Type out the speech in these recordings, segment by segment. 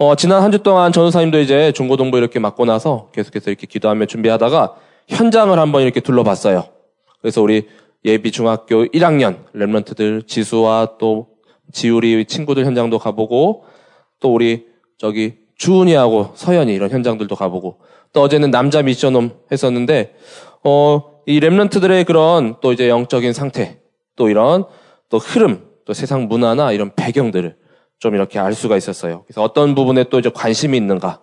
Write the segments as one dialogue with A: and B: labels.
A: 어, 지난 한 주 동안 전우사님도 이제 중고동부 이렇게 맡고 나서 계속해서 이렇게 기도하며 준비하다가 현장을 한번 이렇게 둘러봤어요. 그래서 우리 예비 중학교 1학년 랩런트들 지수와 또 지우리 친구들 현장도 가보고 또 우리 저기 주은이하고 서연이 이런 현장들도 가보고 또 어제는 남자 미션홈 했었는데 어, 이 랩런트들의 그런 또 이제 영적인 상태 또 이런 또 흐름 또 세상 문화나 이런 배경들을 좀 이렇게 알 수가 있었어요. 그래서 어떤 부분에 또 이제 관심이 있는가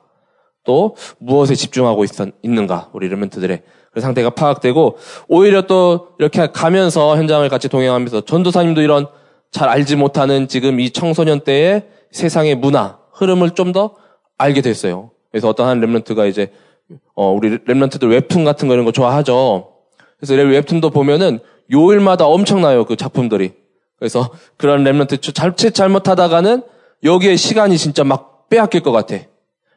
A: 또 무엇에 집중하고 있, 있는가 우리 랩런트들의 그 상태가 파악되고 오히려 또 이렇게 가면서 현장을 같이 동행하면서 전도사님도 이런 잘 알지 못하는 지금 이 청소년 때의 세상의 문화 흐름을 좀 더 알게 됐어요. 그래서 어떤 한 랩런트가 이제 어 우리 랩런트들 웹툰 같은 거 이런 거 좋아하죠. 그래서 웹툰도 보면은 요일마다 엄청나요 그 작품들이. 그래서 그런 랩런트 잘못 잘못하다가는 여기에 시간이 진짜 막 빼앗길 것 같아.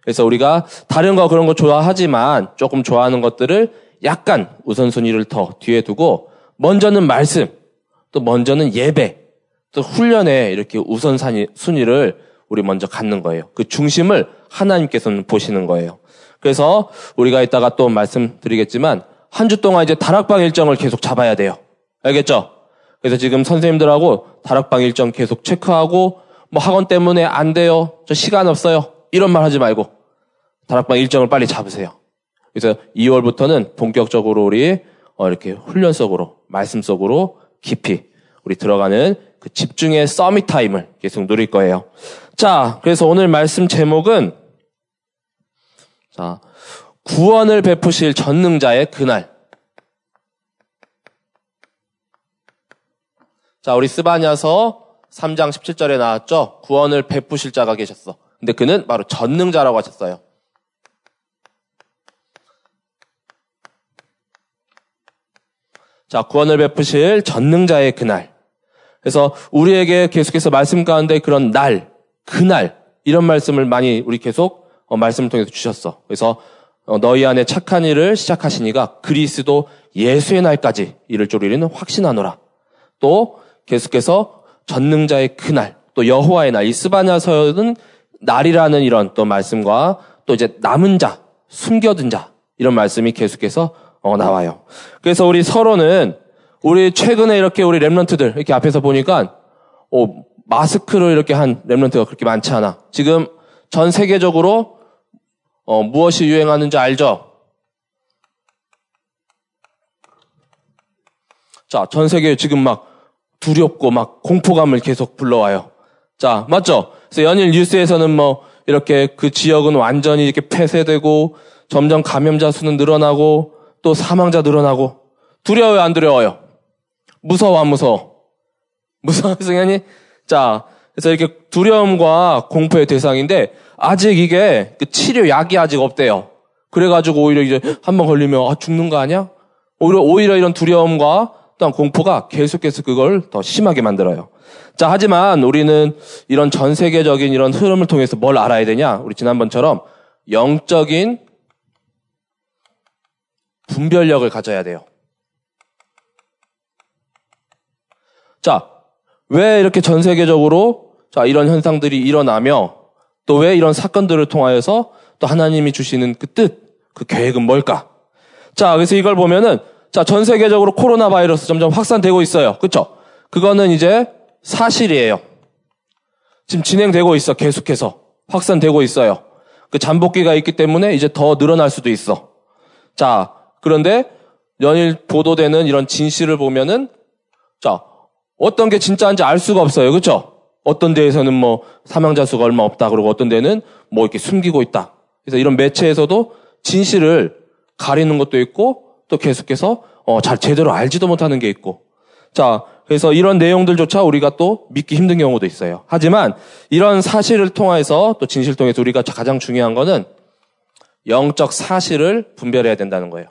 A: 그래서 우리가 다른 거 그런 거 좋아하지만 조금 좋아하는 것들을 약간 우선순위를 더 뒤에 두고 먼저는 말씀, 또 먼저는 예배, 또 훈련에 이렇게 우선순위를 우리 먼저 갖는 거예요. 그 중심을 하나님께서는 보시는 거예요. 그래서 우리가 이따가 또 말씀드리겠지만 한 주 동안 이제 다락방 일정을 계속 잡아야 돼요. 알겠죠? 그래서 지금 선생님들하고 다락방 일정 계속 체크하고 뭐 학원 때문에 안 돼요. 저 시간 없어요. 이런 말 하지 말고 다락방 일정을 빨리 잡으세요. 그래서 2월부터는 본격적으로 우리 어, 이렇게 훈련 속으로 말씀 속으로 깊이 우리 들어가는 그 집중의 서밋 타임을 계속 누릴 거예요. 자, 그래서 오늘 말씀 제목은 자, 구원을 베푸실 전능자의 그날. 자, 우리 스바냐서 3장 17절에 나왔죠? 구원을 베푸실 자가 계셨어. 근데 그는 바로 전능자라고 하셨어요. 자, 구원을 베푸실 전능자의 그날. 그래서 우리에게 계속해서 말씀 가운데 그런 날, 그날, 이런 말씀을 많이 우리 계속 어, 말씀을 통해서 주셨어. 그래서 어, 너희 안에 착한 일을 시작하시니가 그리스도 예수의 날까지 이를 줄 우리는 확신하노라. 또 계속해서 전능자의 그날, 또 여호와의 날, 이 스바냐서는 날이라는 이런 또 말씀과 또 이제 남은 자, 숨겨둔 자 이런 말씀이 계속해서 어, 나와요. 그래서 우리 서로는 우리 최근에 이렇게 우리 랩런트들 이렇게 앞에서 보니까 어, 마스크를 이렇게 한 랩런트가 그렇게 많지 않아. 지금 전 세계적으로 어, 무엇이 유행하는지 알죠? 자, 전 세계 지금 막 두렵고 막 공포감을 계속 불러와요. 자, 맞죠? 그래서 연일 뉴스에서는 뭐 이렇게 그 지역은 완전히 이렇게 폐쇄되고 점점 감염자 수는 늘어나고 또 사망자 늘어나고 두려워요, 안 두려워요? 무서워, 안 무서워? 무서워, 승현이? 자, 그래서 이렇게 두려움과 공포의 대상인데 아직 이게 그 치료 약이 아직 없대요. 그래가지고 오히려 이제 한 번 걸리면 아, 죽는 거 아니야? 오히려, 오히려 이런 두려움과 또한 공포가 계속해서 그걸 더 심하게 만들어요. 자, 하지만 우리는 이런 전 세계적인 이런 흐름을 통해서 뭘 알아야 되냐? 우리 지난번처럼 영적인 분별력을 가져야 돼요. 자, 왜 이렇게 전 세계적으로 자, 이런 현상들이 일어나며 또 왜 이런 사건들을 통하여서 또 하나님이 주시는 그 뜻, 그 계획은 뭘까? 자, 그래서 이걸 보면은 자, 전 세계적으로 코로나 바이러스 점점 확산되고 있어요. 그쵸? 그거는 이제 사실이에요. 지금 진행되고 있어. 계속해서. 확산되고 있어요. 그 잠복기가 있기 때문에 이제 더 늘어날 수도 있어. 자, 그런데 연일 보도되는 이런 진실을 보면은 자, 어떤 게 진짜인지 알 수가 없어요. 그렇죠? 어떤 데에서는 뭐 사망자 수가 얼마 없다 그러고 어떤 데는 뭐 이렇게 숨기고 있다. 그래서 이런 매체에서도 진실을 가리는 것도 있고 또 계속해서 어, 잘 제대로 알지도 못하는 게 있고. 자, 그래서 이런 내용들조차 우리가 또 믿기 힘든 경우도 있어요. 하지만 이런 사실을 통해서 또 진실 을 통해서 우리가 가장 중요한 거는 영적 사실을 분별해야 된다는 거예요.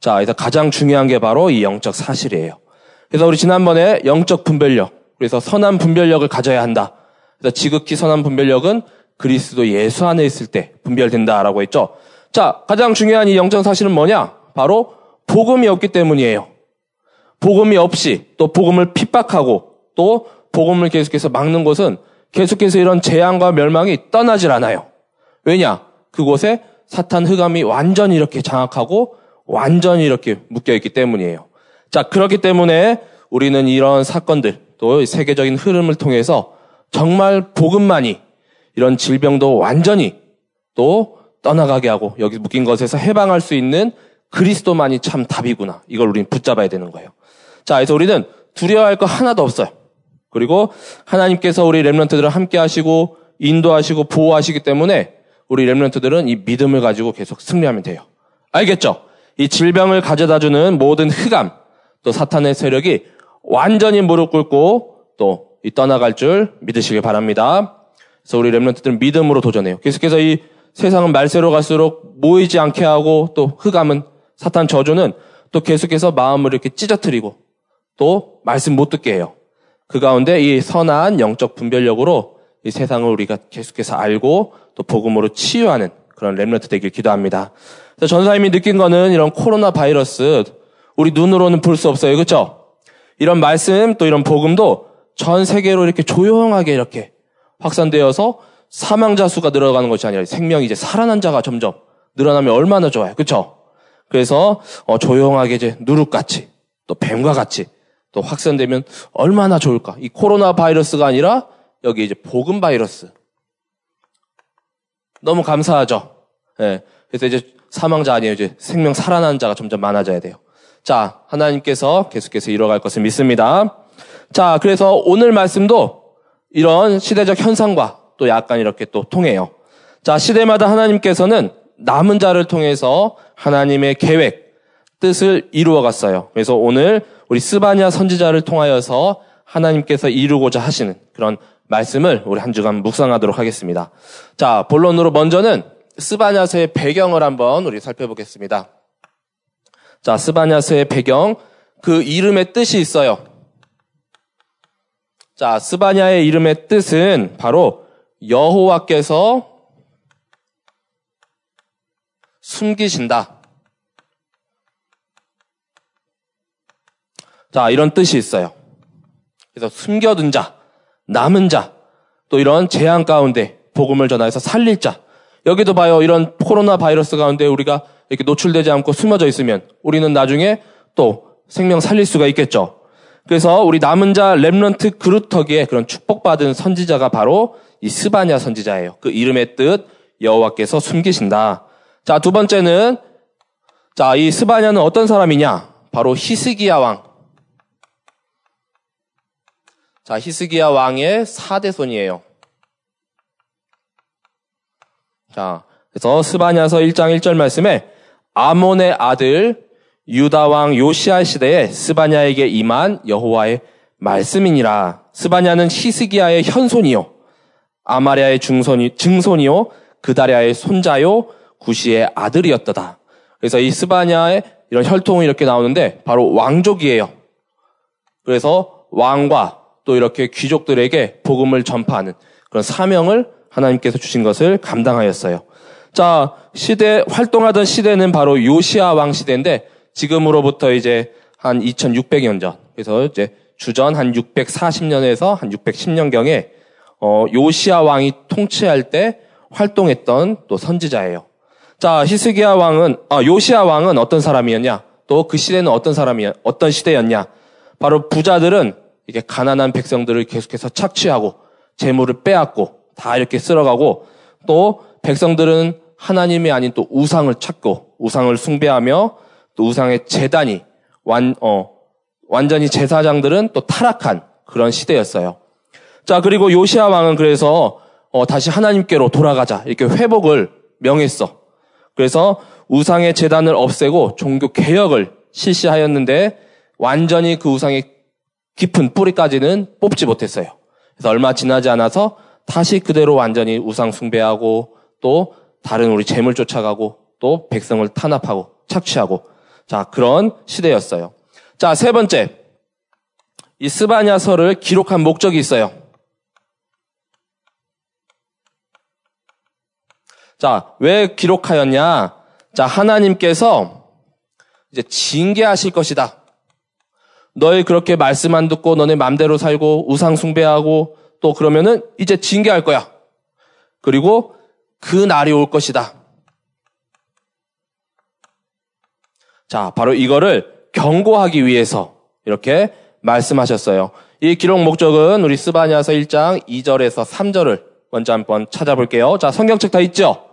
A: 자, 그래서 가장 중요한 게 바로 이 영적 사실이에요. 그래서 우리 지난번에 영적 분별력, 그래서 선한 분별력을 가져야 한다. 그래서 지극히 선한 분별력은 그리스도 예수 안에 있을 때 분별된다라고 했죠. 자, 가장 중요한 이 영적 사실은 뭐냐? 바로 복음이 없기 때문이에요. 복음이 없이 또 복음을 핍박하고 또 복음을 계속해서 막는 곳은 계속해서 이런 재앙과 멸망이 떠나질 않아요. 왜냐? 그곳에 사탄 흑암이 완전히 이렇게 장악하고 완전히 이렇게 묶여 있기 때문이에요. 자, 그렇기 때문에 우리는 이런 사건들, 또 세계적인 흐름을 통해서 정말 복음만이 이런 질병도 완전히 또 떠나가게 하고 여기 묶인 것에서 해방할 수 있는 그리스도만이 참 답이구나. 이걸 우리는 붙잡아야 되는 거예요. 자, 그래서 우리는 두려워할 거 하나도 없어요. 그리고 하나님께서 우리 렘런트들을 함께 하시고 인도하시고 보호하시기 때문에 우리 렘런트들은 이 믿음을 가지고 계속 승리하면 돼요. 알겠죠? 이 질병을 가져다 주는 모든 흑암, 또 사탄의 세력이 완전히 무릎 꿇고 또 떠나갈 줄 믿으시길 바랍니다. 그래서 우리 렘런트들은 믿음으로 도전해요. 계속해서 이 세상은 말세로 갈수록 모이지 않게 하고 또 흑암은 사탄 저주는 또 계속해서 마음을 이렇게 찢어뜨리고 또 말씀 못 듣게 해요. 그 가운데 이 선한 영적 분별력으로 이 세상을 우리가 계속해서 알고 또 복음으로 치유하는 그런 렘런트 되길 기도합니다. 전사님이 느낀 거는 이런 코로나 바이러스 우리 눈으로는 볼 수 없어요. 그렇죠? 이런 말씀 또 이런 복음도 전 세계로 이렇게 조용하게 이렇게 확산되어서 사망자 수가 늘어가는 것이 아니라 생명이 이제 살아난 자가 점점 늘어나면 얼마나 좋아요. 그렇죠? 그래서 어, 조용하게 이제 누룩같이 또 뱀과 같이 또 확산되면 얼마나 좋을까? 이 코로나 바이러스가 아니라 여기 이제 복음 바이러스. 너무 감사하죠. 예. 그래서 이제 사망자 아니에요. 이제 생명 살아난 자가 점점 많아져야 돼요. 자, 하나님께서 계속해서 이뤄갈 것을 믿습니다. 자, 그래서 오늘 말씀도 이런 시대적 현상과 또 약간 이렇게 또 통해요. 자, 시대마다 하나님께서는 남은 자를 통해서 하나님의 계획, 뜻을 이루어 갔어요. 그래서 오늘 우리 스바냐 선지자를 통하여서 하나님께서 이루고자 하시는 그런 말씀을 우리 한 주간 묵상하도록 하겠습니다. 자, 본론으로 먼저는 스바냐서의 배경을 한번 우리 살펴보겠습니다. 자, 스바냐서의 배경, 그 이름의 뜻이 있어요. 자, 스바냐의 이름의 뜻은 바로 여호와께서 숨기신다. 자, 이런 뜻이 있어요. 그래서 숨겨둔 자, 남은 자, 또 이런 재앙 가운데 복음을 전하여서 살릴 자. 여기도 봐요. 이런 코로나 바이러스 가운데 우리가 이렇게 노출되지 않고 숨어져 있으면 우리는 나중에 또 생명 살릴 수가 있겠죠. 그래서 우리 남은 자 렘런트 그루터기에 그런 축복받은 선지자가 바로 이 스바냐 선지자예요. 그 이름의 뜻 여호와께서 숨기신다. 자, 두 번째는 자, 이 스바냐는 어떤 사람이냐? 바로 히스기야 왕. 자, 히스기야 왕의 사대손이에요. 자, 그래서 스바냐서 1장 1절 말씀에 아몬의 아들 유다 왕 요시아 시대에 스바냐에게 임한 여호와의 말씀이니라. 스바냐는 히스기야의 현손이요. 아마리아의 중손이, 증손이요. 그다리아의 손자요. 구시의 아들이었다다. 그래서 이 스바냐의 이런 혈통이 이렇게 나오는데 바로 왕족이에요. 그래서 왕과 또 이렇게 귀족들에게 복음을 전파하는 그런 사명을 하나님께서 주신 것을 감당하였어요. 자, 시대, 활동하던 시대는 바로 요시아 왕 시대인데 지금으로부터 이제 한 2600년 전. 그래서 이제 주전 한 640년에서 한 610년경에 어, 요시아 왕이 통치할 때 활동했던 또 선지자예요. 자, 히스기야 왕은 아, 요시아 왕은 어떤 사람이었냐? 또 그 시대는 어떤 사람이 어떤 시대였냐? 바로 부자들은 이게 가난한 백성들을 계속해서 착취하고 재물을 빼앗고 다 이렇게 쓸어가고 또 백성들은 하나님이 아닌 또 우상을 찾고 우상을 숭배하며 또 우상의 재단이 완, 어, 완전히 제사장들은 또 타락한 그런 시대였어요. 자, 그리고 요시아 왕은 그래서 어, 다시 하나님께로 돌아가자 이렇게 회복을 명했어. 그래서 우상의 재단을 없애고 종교 개혁을 실시하였는데 완전히 그 우상의 깊은 뿌리까지는 뽑지 못했어요. 그래서 얼마 지나지 않아서 다시 그대로 완전히 우상 숭배하고 또 다른 우리 재물 쫓아가고 또 백성을 탄압하고 착취하고 자 그런 시대였어요. 자 세 번째 이 스바냐서를 기록한 목적이 있어요. 자 왜 기록하였냐? 자 하나님께서 이제 징계하실 것이다. 너희 그렇게 말씀 안 듣고 너네 맘대로 살고 우상 숭배하고 또 그러면은 이제 징계할 거야. 그리고 그 날이 올 것이다. 자, 바로 이거를 경고하기 위해서 이렇게 말씀하셨어요. 이 기록 목적은 우리 스바냐서 1장 2절에서 3절을 먼저 한번 찾아볼게요. 자, 성경책 다 있죠?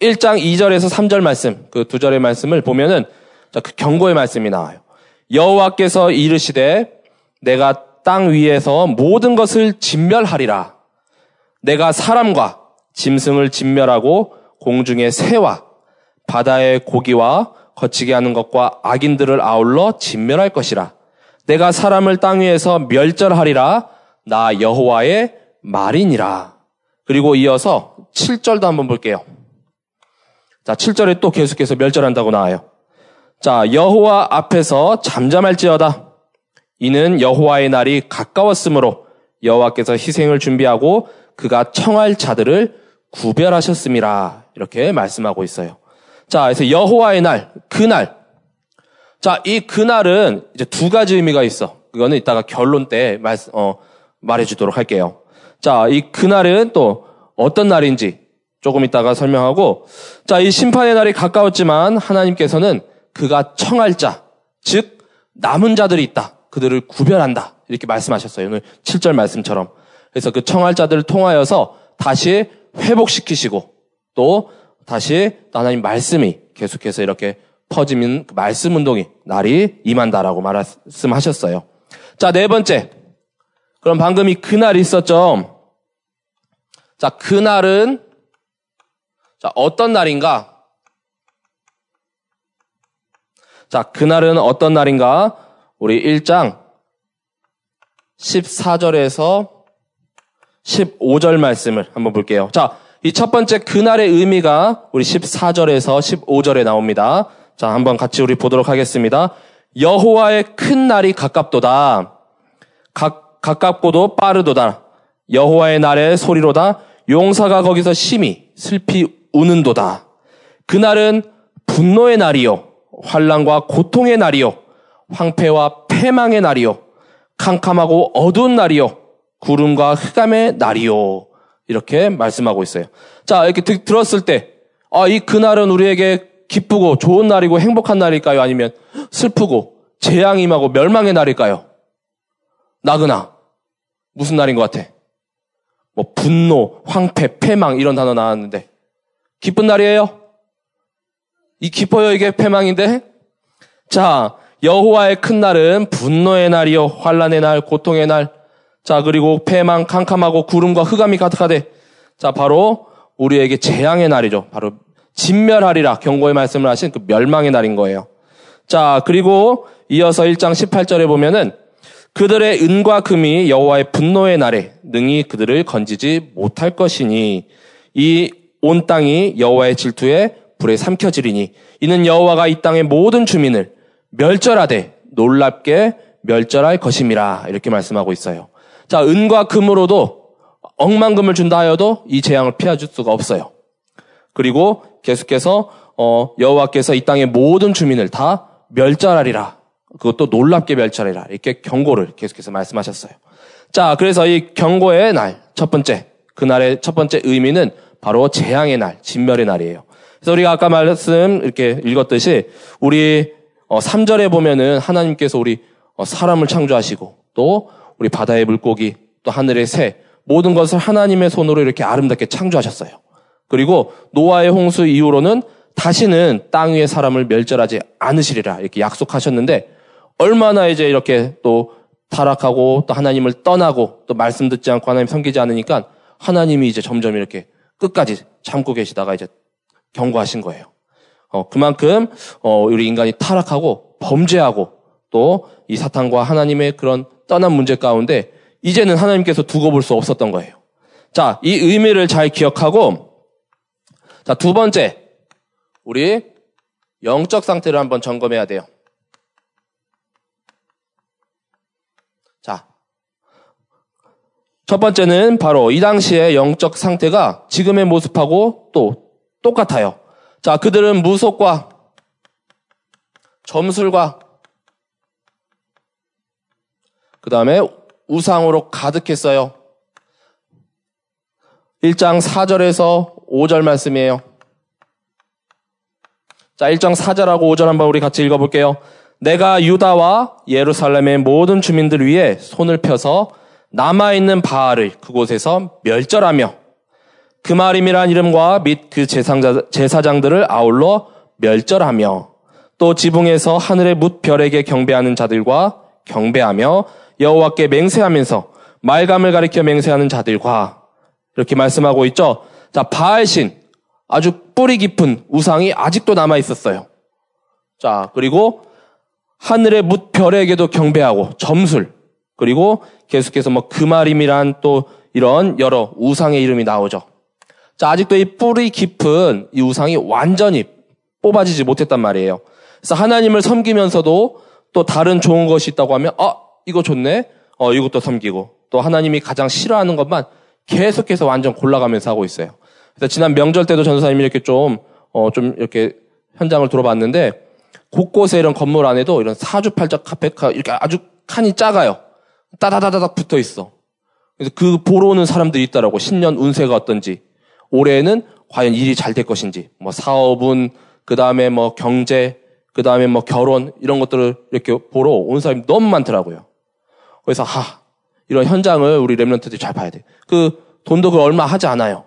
A: 1장 2절에서 3절 말씀, 그 두 절의 말씀을 보면은 자, 그 경고의 말씀이 나와요. 여호와께서 이르시되 내가 땅 위에서 모든 것을 진멸하리라. 내가 사람과 짐승을 진멸하고 공중의 새와 바다의 고기와 거치게 하는 것과 악인들을 아울러 진멸할 것이라. 내가 사람을 땅 위에서 멸절하리라. 나 여호와의 말이니라. 그리고 이어서 7절도 한번 볼게요. 자, 7절에 또 계속해서 멸절한다고 나와요. 자, 여호와 앞에서 잠잠할지어다. 이는 여호와의 날이 가까웠으므로 여호와께서 희생을 준비하고 그가 청할 자들을 구별하셨습니다. 이렇게 말씀하고 있어요. 자, 그래서 여호와의 날, 그날. 자, 이 그날은 이제 두 가지 의미가 있어. 그거는 이따가 결론 때 말, 어, 말해주도록 할게요. 자, 이 그날은 또 어떤 날인지 조금 이따가 설명하고, 자, 이 심판의 날이 가까웠지만 하나님께서는 그가 청할 자, 즉, 남은 자들이 있다. 그들을 구별한다. 이렇게 말씀하셨어요. 오늘 7절 말씀처럼. 그래서 그 청할 자들을 통하여서 다시 회복시키시고, 또 다시 하나님 말씀이 계속해서 이렇게 퍼지는 그 말씀 운동이 날이 임한다라고 말씀하셨어요. 자, 네 번째. 그럼 방금 이 그날이 있었죠. 자, 그날은 자, 어떤 날인가? 자, 그날은 어떤 날인가? 우리 1장 14절에서 15절 말씀을 한번 볼게요. 자, 이 첫 번째 그날의 의미가 우리 14절에서 15절에 나옵니다. 자, 한번 같이 우리 보도록 하겠습니다. 여호와의 큰 날이 가깝도다. 가, 가깝고도 빠르도다. 여호와의 날의 소리로다. 용사가 거기서 심히 슬피 우는도다. 그날은 분노의 날이요. 환란과 고통의 날이요. 황폐와 패망의 날이요. 캄캄하고 어두운 날이요. 구름과 흑암의 날이요. 이렇게 말씀하고 있어요. 자, 이렇게 드, 들었을 때, 아, 이 그날은 우리에게 기쁘고 좋은 날이고 행복한 날일까요? 아니면 슬프고 재앙 임하고 멸망의 날일까요? 나그나. 무슨 날인 것 같아? 뭐 분노, 황폐, 패망 이런 단어 나왔는데 기쁜 날이에요? 이 기뻐요 이게 패망인데? 자, 여호와의 큰 날은 분노의 날이요, 환란의 날, 고통의 날. 자, 그리고 패망, 캄캄하고 구름과 흑암이 가득하되. 자, 바로 우리에게 재앙의 날이죠. 바로 진멸하리라 경고의 말씀을 하신 그 멸망의 날인 거예요. 자, 그리고 이어서 1장 18절에 보면은 그들의 은과 금이 여호와의 분노의 날에 능히 그들을 건지지 못할 것이니 이 온 땅이 여호와의 질투에 불에 삼켜지리니 이는 여호와가 이 땅의 모든 주민을 멸절하되 놀랍게 멸절할 것임이라 이렇게 말씀하고 있어요. 자, 은과 금으로도 억만금을 준다 하여도 이 재앙을 피해줄 수가 없어요. 그리고 계속해서 어, 여호와께서 이 땅의 모든 주민을 다 멸절하리라. 그것도 놀랍게 멸절하리라. 이렇게 경고를 계속해서 말씀하셨어요. 자, 그래서 이 경고의 날, 첫 번째, 그날의 첫 번째 의미는 바로 재앙의 날, 진멸의 날이에요. 그래서 우리가 아까 말씀 이렇게 읽었듯이 우리 3절에 어, 보면은 하나님께서 우리 어, 사람을 창조하시고 또 우리 바다의 물고기 또 하늘의 새 모든 것을 하나님의 손으로 이렇게 아름답게 창조하셨어요. 그리고 노아의 홍수 이후로는 다시는 땅 위의 사람을 멸절하지 않으시리라 이렇게 약속하셨는데 얼마나 이제 이렇게 또 타락하고 또 하나님을 떠나고 또 말씀 듣지 않고 하나님 섬기지 않으니까 하나님이 이제 점점 이렇게 끝까지 참고 계시다가 이제 경고하신 거예요. 어, 그만큼 어, 우리 인간이 타락하고 범죄하고 또 이 사탄과 하나님의 그런 떠난 문제 가운데 이제는 하나님께서 두고 볼 수 없었던 거예요. 자, 이 의미를 잘 기억하고 자, 두 번째 우리 영적 상태를 한번 점검해야 돼요. 자, 첫 번째는 바로 이 당시의 영적 상태가 지금의 모습하고 또 똑같아요. 자, 그들은 무속과 점술과 그 다음에 우상으로 가득했어요. 1장 4절에서 5절 말씀이에요. 자, 1장 4절하고 5절 한번 우리 같이 읽어볼게요. 내가 유다와 예루살렘의 모든 주민들 위해 손을 펴서 남아있는 바알을 그곳에서 멸절하며 그 말임이란 이름과 및 그 제사장들을 아울러 멸절하며 또 지붕에서 하늘의 뭇별에게 경배하는 자들과 경배하며 여호와께 맹세하면서 말감을 가리켜 맹세하는 자들과 이렇게 말씀하고 있죠. 자, 바알신 아주 뿌리 깊은 우상이 아직도 남아 있었어요. 자, 그리고 하늘의 뭇별에게도 경배하고 점술 그리고 계속해서 뭐 그마림이란 또 이런 여러 우상의 이름이 나오죠. 자, 아직도 이 뿌리 깊은 이 우상이 완전히 뽑아지지 못했단 말이에요. 그래서 하나님을 섬기면서도 또 다른 좋은 것이 있다고 하면, 어, 이거 좋네? 어, 이것도 섬기고. 또 하나님이 가장 싫어하는 것만 계속해서 완전 골라가면서 하고 있어요. 그래서 지난 명절 때도 전사님이 이렇게 좀, 어, 좀 이렇게 현장을 돌아봤는데, 곳곳에 이런 건물 안에도 이런 사주팔자 카페카, 이렇게 아주 칸이 작아요. 따다다다닥 붙어 있어. 그래서 그 보러 오는 사람들이 있다라고, 신년 운세가 어떤지. 올해는 과연 일이 잘 될 것인지, 뭐 사업은, 그 다음에 뭐 경제, 그 다음에 뭐 결혼, 이런 것들을 이렇게 보러 온 사람이 너무 많더라고요. 그래서, 하, 이런 현장을 우리 랩런트들이 잘 봐야 돼. 그 돈도 그 얼마 하지 않아요.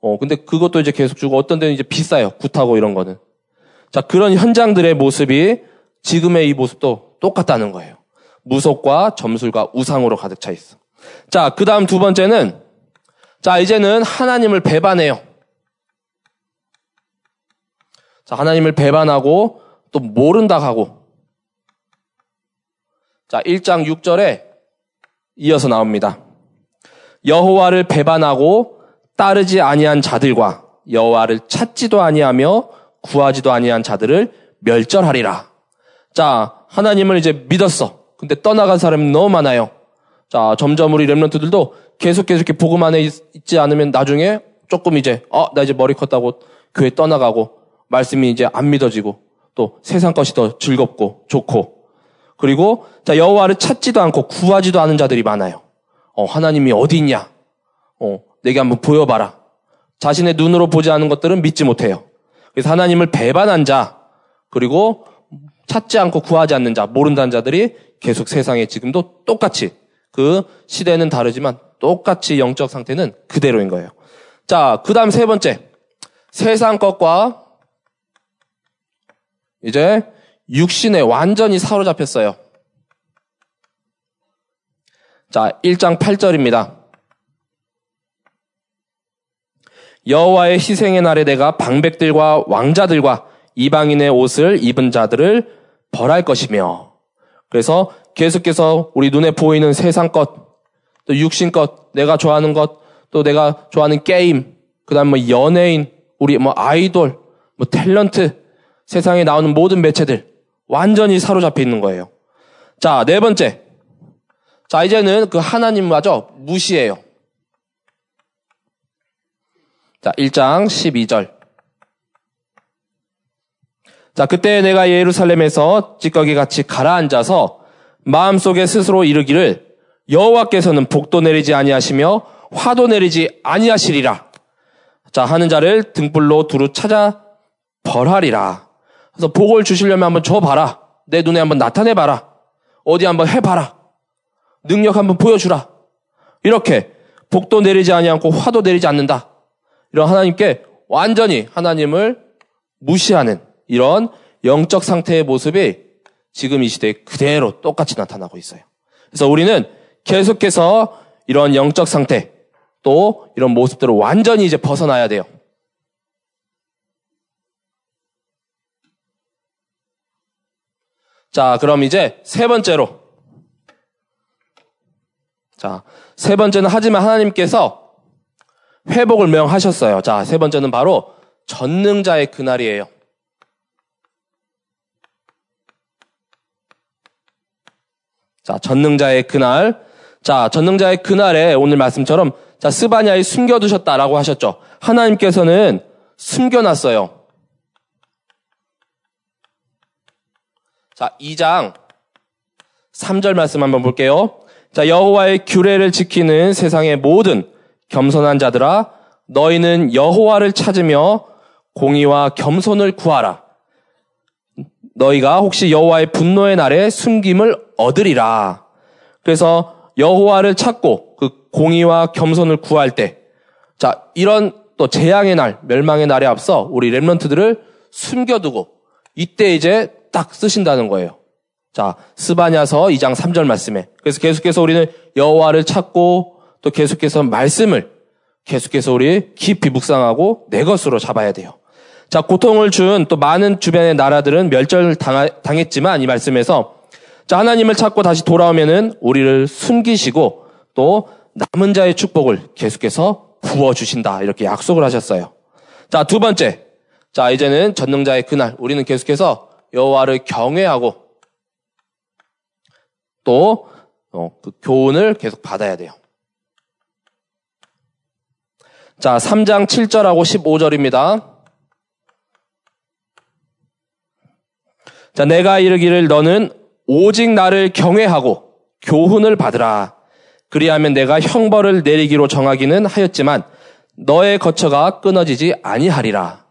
A: 어, 근데 그것도 이제 계속 주고 어떤 데는 이제 비싸요. 굿하고 이런 거는. 자, 그런 현장들의 모습이 지금의 이 모습도 똑같다는 거예요. 무속과 점술과 우상으로 가득 차 있어. 자, 그 다음 두 번째는 자, 이제는 하나님을 배반해요. 자, 하나님을 배반하고 또 모른다 하고. 자, 1장 6절에 이어서 나옵니다. 여호와를 배반하고 따르지 아니한 자들과 여호와를 찾지도 아니하며 구하지도 아니한 자들을 멸절하리라. 자, 하나님을 이제 믿었어. 근데 떠나간 사람이 너무 많아요. 자, 점점 우리 렘런트들도 계속 계속 이렇게 복음 안에 있 지 않으면 나중에 조금 이제 어, 나 이제 머리 컸다고 교회 떠나가고 말씀이 이제 안 믿어지고 또 세상 것이 더 즐겁고 좋고 그리고 자 여호와를 찾지도 않고 구하지도 않은 자들이 많아요. 어, 하나님이 어디 있냐? 어, 내게 한번 보여봐라. 자신의 눈으로 보지 않은 것들은 믿지 못해요. 그래서 하나님을 배반한 자 그리고 찾지 않고 구하지 않는 자 모른다는 자들이 계속 세상에 지금도 똑같이 그 시대는 다르지만 똑같이 영적 상태는 그대로인 거예요. 자, 그 다음 세 번째. 세상 것과 이제 육신에 완전히 사로잡혔어요. 자, 1장 8절입니다. 여호와의 희생의 날에 내가 방백들과 왕자들과 이방인의 옷을 입은 자들을 벌할 것이며 그래서 계속해서 우리 눈에 보이는 세상 것, 또 육신 것, 내가 좋아하는 것, 또 내가 좋아하는 게임, 그 다음 뭐 연예인, 우리 뭐 아이돌, 뭐 탤런트, 세상에 나오는 모든 매체들, 완전히 사로잡혀 있는 거예요. 자, 네 번째. 자, 이제는 그 하나님마저 무시해요. 자, 1장 12절. 자, 그때 내가 예루살렘에서 찌꺼기 같이 가라앉아서 마음속에 스스로 이르기를 여호와께서는 복도 내리지 아니하시며 화도 내리지 아니하시리라. 자, 하는 자를 등불로 두루 찾아 벌하리라. 그래서 복을 주시려면 한번 줘봐라. 내 눈에 한번 나타내봐라. 어디 한번 해봐라. 능력 한번 보여주라. 이렇게 복도 내리지 아니않고 화도 내리지 않는다. 이런 하나님께 완전히 하나님을 무시하는 이런 영적 상태의 모습이 지금 이 시대에 그대로 똑같이 나타나고 있어요. 그래서 우리는 계속해서 이런 영적 상태 또 이런 모습들을 완전히 이제 벗어나야 돼요. 자, 그럼 이제 세 번째로. 자, 세 번째는 하지만 하나님께서 회복을 명하셨어요. 자, 세 번째는 바로 전능자의 그날이에요. 자, 전능자의 그날. 자, 전능자의 그날에 오늘 말씀처럼 자, 스바냐에 숨겨두셨다라고 하셨죠. 하나님께서는 숨겨놨어요. 자, 2장 3절 말씀 한번 볼게요. 자, 여호와의 규례를 지키는 세상의 모든 겸손한 자들아 너희는 여호와를 찾으며 공의와 겸손을 구하라. 너희가 혹시 여호와의 분노의 날에 숨김을 얻으리라. 그래서 여호와를 찾고 그 공의와 겸손을 구할 때, 자 이런 또 재앙의 날, 멸망의 날에 앞서 우리 렘런트들을 숨겨두고 이때 이제 딱 쓰신다는 거예요. 자, 스바냐서 2장 3절 말씀에. 그래서 계속해서 우리는 여호와를 찾고 또 계속해서 말씀을 계속해서 우리 깊이 묵상하고 내 것으로 잡아야 돼요. 자, 고통을 준 또 많은 주변의 나라들은 멸절 당했지만 이 말씀에서 자, 하나님을 찾고 다시 돌아오면은 우리를 숨기시고 또 남은 자의 축복을 계속해서 부어주신다. 이렇게 약속을 하셨어요. 자, 두 번째. 자, 이제는 전능자의 그날. 우리는 계속해서 여호와를 경외하고 또, 어, 그 교훈을 계속 받아야 돼요. 자, 3장 7절하고 15절입니다. 자, 내가 이르기를 너는 오직 나를 경외하고 교훈을 받으라. 그리하면 내가 형벌을 내리기로 정하기는 하였지만 너의 거처가 끊어지지 아니하리라.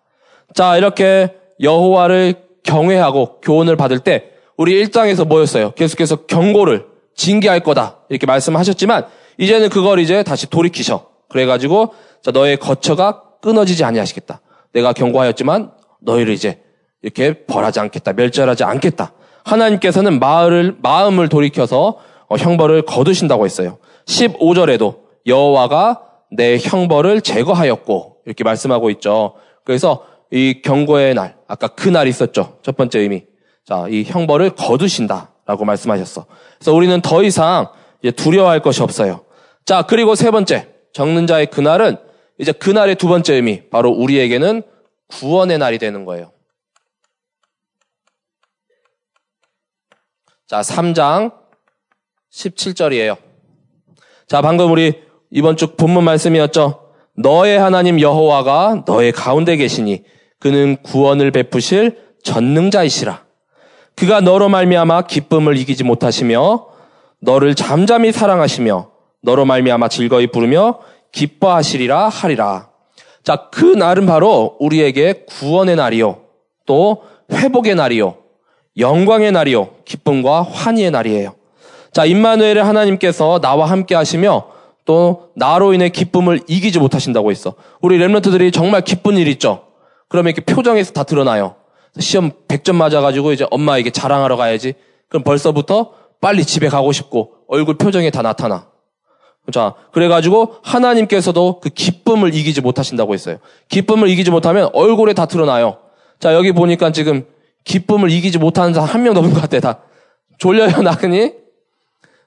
A: 자, 이렇게 여호와를 경외하고 교훈을 받을 때 우리 1장에서 뭐였어요? 계속해서 경고를 징계할 거다. 이렇게 말씀하셨지만 이제는 그걸 이제 다시 돌이키셔. 그래가지고 자, 너의 거처가 끊어지지 아니하시겠다. 내가 경고하였지만 너희를 이제 이렇게 벌하지 않겠다. 멸절하지 않겠다. 하나님께서는 마을을, 마음을 돌이켜서 어, 형벌을 거두신다고 했어요. 15절에도 여호와가 내 형벌을 제거하였고 이렇게 말씀하고 있죠. 그래서 이 경고의 날, 아까 그 날 있었죠. 첫 번째 의미. 자, 이 형벌을 거두신다 라고 말씀하셨어. 그래서 우리는 더 이상 두려워할 것이 없어요. 자, 그리고 세 번째, 적는 자의 그날은 이제 그날의 두 번째 의미, 바로 우리에게는 구원의 날이 되는 거예요. 자, 3장 17절이에요. 자, 방금 우리 이번 주 본문 말씀이었죠. 너의 하나님 여호와가 너의 가운데 계시니 그는 구원을 베푸실 전능자이시라. 그가 너로 말미암아 기쁨을 이기지 못하시며 너를 잠잠히 사랑하시며 너로 말미암아 즐거이 부르며 기뻐하시리라 하리라. 자, 그 날은 바로 우리에게 구원의 날이요. 또 회복의 날이요. 영광의 날이요. 기쁨과 환희의 날이에요. 자, 임마누엘의 하나님께서 나와 함께 하시며 또 나로 인해 기쁨을 이기지 못하신다고 했어. 우리 랩런트들이 정말 기쁜 일 있죠. 그러면 이렇게 표정에서 다 드러나요. 시험 100점 맞아가지고 이제 엄마에게 자랑하러 가야지. 그럼 벌써부터 빨리 집에 가고 싶고 얼굴 표정에 다 나타나. 자, 그래가지고 하나님께서도 그 기쁨을 이기지 못하신다고 했어요. 기쁨을 이기지 못하면 얼굴에 다 드러나요. 자, 여기 보니까 지금 기쁨을 이기지 못하는 사람 한 명도 없는 것 같아, 다. 졸려요, 나그니?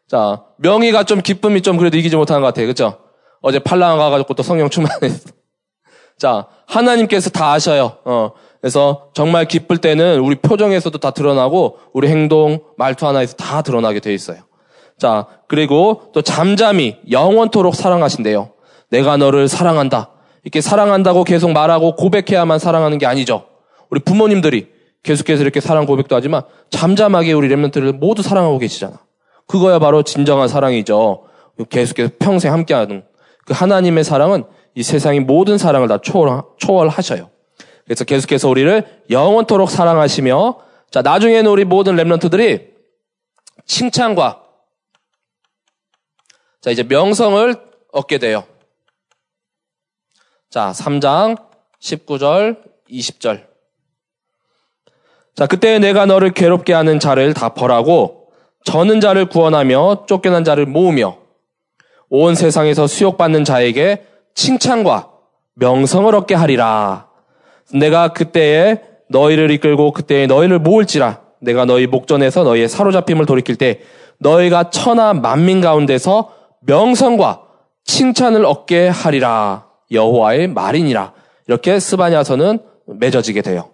A: 자, 명의가 좀 기쁨이 좀 그래도 이기지 못하는 것 같아, 그죠? 어제 팔랑 가가지고 또 성령 충만했어. 자, 하나님께서 다 아셔요. 어. 그래서 정말 기쁠 때는 우리 표정에서도 다 드러나고 우리 행동, 말투 하나에서 다 드러나게 돼 있어요. 자, 그리고 또 잠잠히 영원토록 사랑하신대요. 내가 너를 사랑한다. 이렇게 사랑한다고 계속 말하고 고백해야만 사랑하는 게 아니죠. 우리 부모님들이 계속해서 이렇게 사랑 고백도 하지만 잠잠하게 우리 랩런트를 모두 사랑하고 계시잖아. 그거야 바로 진정한 사랑이죠. 계속해서 평생 함께하는 그 하나님의 사랑은 이 세상의 모든 사랑을 다 초월, 초월하셔요. 그래서 계속해서 우리를 영원토록 사랑하시며 자 나중에는 우리 모든 랩런트들이 칭찬과 자 이제 명성을 얻게 돼요. 자 3장 19절 20절 자 그때 내가 너를 괴롭게 하는 자를 다 벌하고 저는 자를 구원하며 쫓겨난 자를 모으며 온 세상에서 수욕받는 자에게 칭찬과 명성을 얻게 하리라. 내가 그때에 너희를 이끌고 그때에 너희를 모을지라 내가 너희 목전에서 너희의 사로잡힘을 돌이킬 때 너희가 천하 만민 가운데서 명성과 칭찬을 얻게 하리라 여호와의 말이니라 이렇게 스바냐서는 맺어지게 돼요.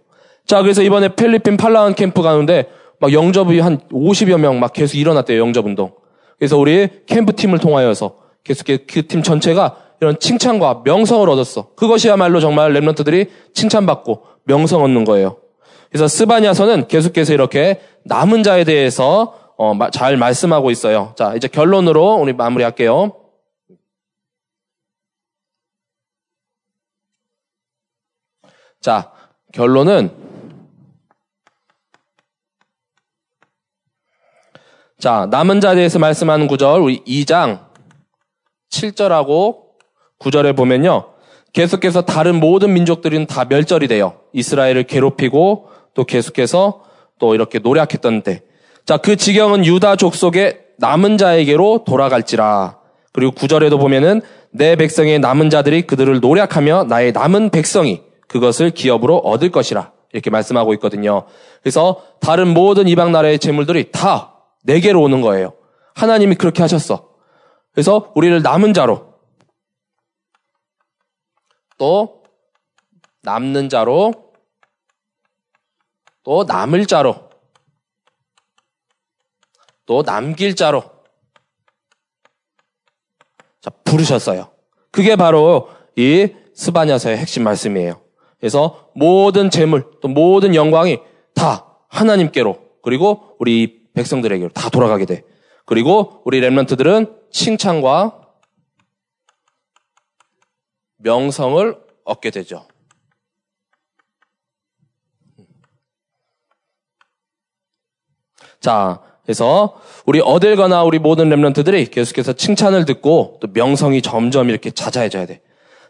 A: 자 그래서 이번에 필리핀 팔라완 캠프 가는데 막 영접이 한 50여 명 막 계속 일어났대요 영접 운동. 그래서 우리 캠프 팀을 통하여서 계속 그 팀 전체가 이런 칭찬과 명성을 얻었어. 그것이야말로 정말 랩런트들이 칭찬받고 명성 얻는 거예요. 그래서 스바냐서는 계속해서 이렇게 남은 자에 대해서 어, 잘 말씀하고 있어요. 자, 이제 결론으로 우리 마무리할게요. 자, 결론은 자, 남은 자에 대해서 말씀하는 구절 우리 2장 7절하고 9절에 보면요. 계속해서 다른 모든 민족들은 다 멸절이 돼요. 이스라엘을 괴롭히고 또 계속해서 또 이렇게 노력했던 때. 자, 그 지경은 유다 족속의 남은 자에게로 돌아갈지라. 그리고 구절에도 보면은 내 백성의 남은 자들이 그들을 노력하며 나의 남은 백성이 그것을 기업으로 얻을 것이라. 이렇게 말씀하고 있거든요. 그래서 다른 모든 이방 나라의 재물들이 다 내게로 오는 거예요. 하나님이 그렇게 하셨어. 그래서 우리를 남은 자로 또 남는 자로 또 남을 자로 또 남길 자로 자, 부르셨어요. 그게 바로 이 스바냐서의 핵심 말씀이에요. 그래서 모든 재물 또 모든 영광이 다 하나님께로 그리고 우리 백성들에게로 다 돌아가게 돼. 그리고 우리 렘런트들은 칭찬과 명성을 얻게 되죠. 자, 그래서 우리 어딜 가나 우리 모든 렘런트들이 계속해서 칭찬을 듣고 또 명성이 점점 이렇게 잦아져야 돼.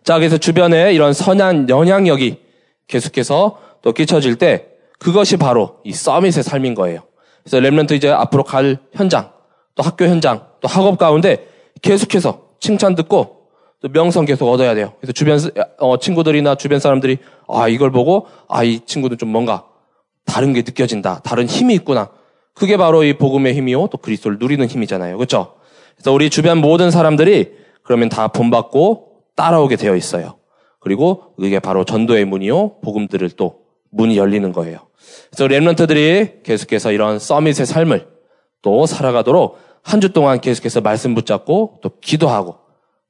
A: 자, 그래서 주변에 이런 선한 영향력이 계속해서 또 끼쳐질 때 그것이 바로 이 서밋의 삶인 거예요. 그래서 렘런트 이제 앞으로 갈 현장, 또 학교 현장, 또 학업 가운데 계속해서 칭찬 듣고 또 명성 계속 얻어야 돼요. 그래서 주변 어, 친구들이나 주변 사람들이 아 이걸 보고 아 이 친구도 좀 뭔가 다른 게 느껴진다. 다른 힘이 있구나. 그게 바로 이 복음의 힘이요. 또 그리스도를 누리는 힘이잖아요. 그렇죠? 그래서 우리 주변 모든 사람들이 그러면 다 본받고 따라오게 되어 있어요. 그리고 이게 바로 전도의 문이요. 복음 들을 또 문이 열리는 거예요. 그래서 렘런트들이 계속해서 이런 서밋의 삶을 또 살아가도록 한 주 동안 계속해서 말씀 붙잡고 또 기도하고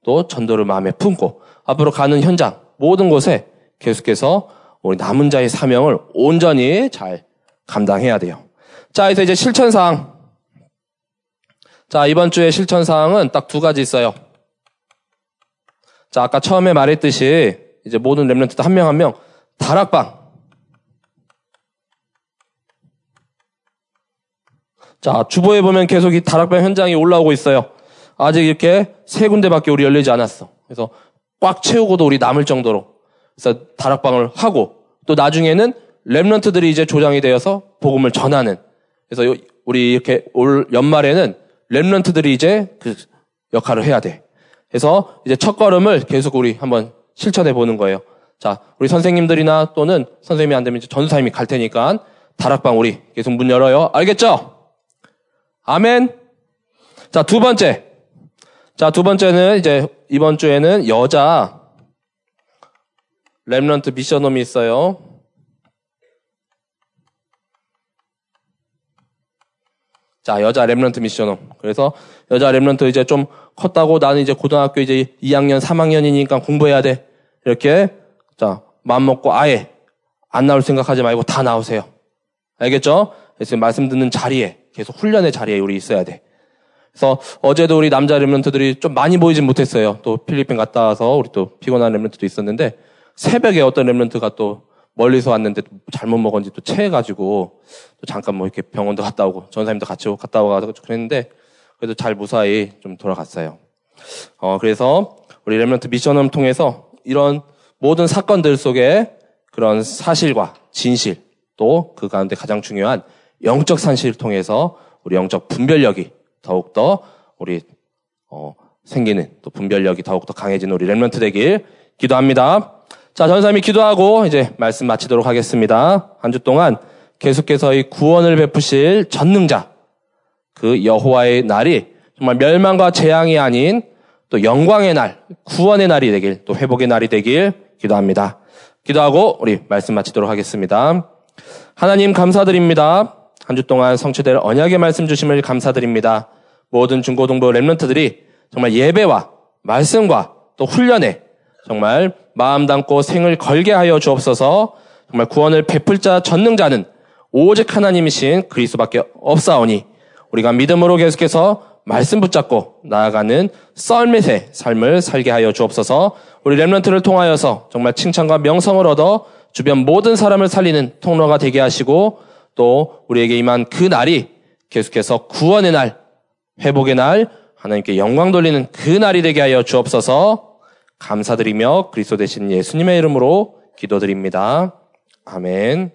A: 또 전도를 마음에 품고 앞으로 가는 현장 모든 곳에 계속해서 우리 남은 자의 사명을 온전히 잘 감당해야 돼요. 자, 이제 실천사항. 자, 이번 주에 실천사항은 딱 두 가지 있어요. 자, 아까 처음에 말했듯이 이제 모든 랩런트들 한 명 한 명 다락방. 자, 주보에 보면 계속 이 다락방 현장이 올라오고 있어요. 아직 이렇게 세 군데밖에 우리 열리지 않았어. 그래서 꽉 채우고도 우리 남을 정도로. 그래서 다락방을 하고 또 나중에는 랩런트들이 이제 조장이 되어서 복음을 전하는. 그래서 우리 이렇게 올 연말에는 랩런트들이 이제 그 역할을 해야 돼. 그래서 이제 첫 걸음을 계속 우리 한번 실천해 보는 거예요. 자, 우리 선생님들이나 또는 선생님이 안 되면 전사님이 갈 테니까 다락방 우리 계속 문 열어요. 알겠죠? 아멘. 자, 두 번째. 자, 두 번째는 이제 이번 주에는 여자 렘런트 미션홈이 있어요. 자, 여자 렘런트 미션홈. 그래서 여자 렘런트 이제 좀 컸다고 나는 이제 고등학교 이제 2학년, 3학년이니까 공부해야 돼. 이렇게 자, 마음 먹고 아예 안 나올 생각하지 말고 다 나오세요. 알겠죠? 그래서 말씀 듣는 자리에 계속 훈련의 자리에 우리 있어야 돼. 그래서 어제도 우리 남자 렘런트들이 좀 많이 보이진 못했어요. 또 필리핀 갔다 와서 우리 또 피곤한 렘런트도 있었는데 새벽에 어떤 렘런트가 또 멀리서 왔는데 잘못 먹었는지 또 체해가지고 또 잠깐 뭐 이렇게 병원도 갔다 오고 전사님도 같이 갔다 와가지고 그랬는데 그래도 잘 무사히 좀 돌아갔어요. 어 그래서 우리 렘런트 미션을 통해서 이런 모든 사건들 속에 그런 사실과 진실 또 그 가운데 가장 중요한 영적 산실을 통해서 우리 영적 분별력이 더욱더 우리 어, 생기는 또 분별력이 더욱더 강해진 우리 렘런트 되길 기도합니다. 자, 전사님이 기도하고 이제 말씀 마치도록 하겠습니다. 한 주 동안 계속해서 이 구원을 베푸실 전능자 그 여호와의 날이 정말 멸망과 재앙이 아닌 또 영광의 날, 구원의 날이 되길, 또 회복의 날이 되길 기도합니다. 기도하고 우리 말씀 마치도록 하겠습니다. 하나님 감사드립니다. 한 주 동안 성취될 언약의 말씀 주심을 감사드립니다. 모든 중고동부 랩런트들이 정말 예배와 말씀과 또 훈련에 정말 마음 담고 생을 걸게 하여 주옵소서. 정말 구원을 베풀 자 전능자는 오직 하나님이신 그리스밖에 없사오니 우리가 믿음으로 계속해서 말씀 붙잡고 나아가는 썰매의 삶을 살게 하여 주옵소서. 우리 랩런트를 통하여서 정말 칭찬과 명성을 얻어 주변 모든 사람을 살리는 통로가 되게 하시고 또 우리에게 임한 그 날이 계속해서 구원의 날 회복의 날, 하나님께 영광 돌리는 그 날이 되게 하여 주옵소서. 감사드리며 그리스도 되신 예수님의 이름으로 기도드립니다. 아멘.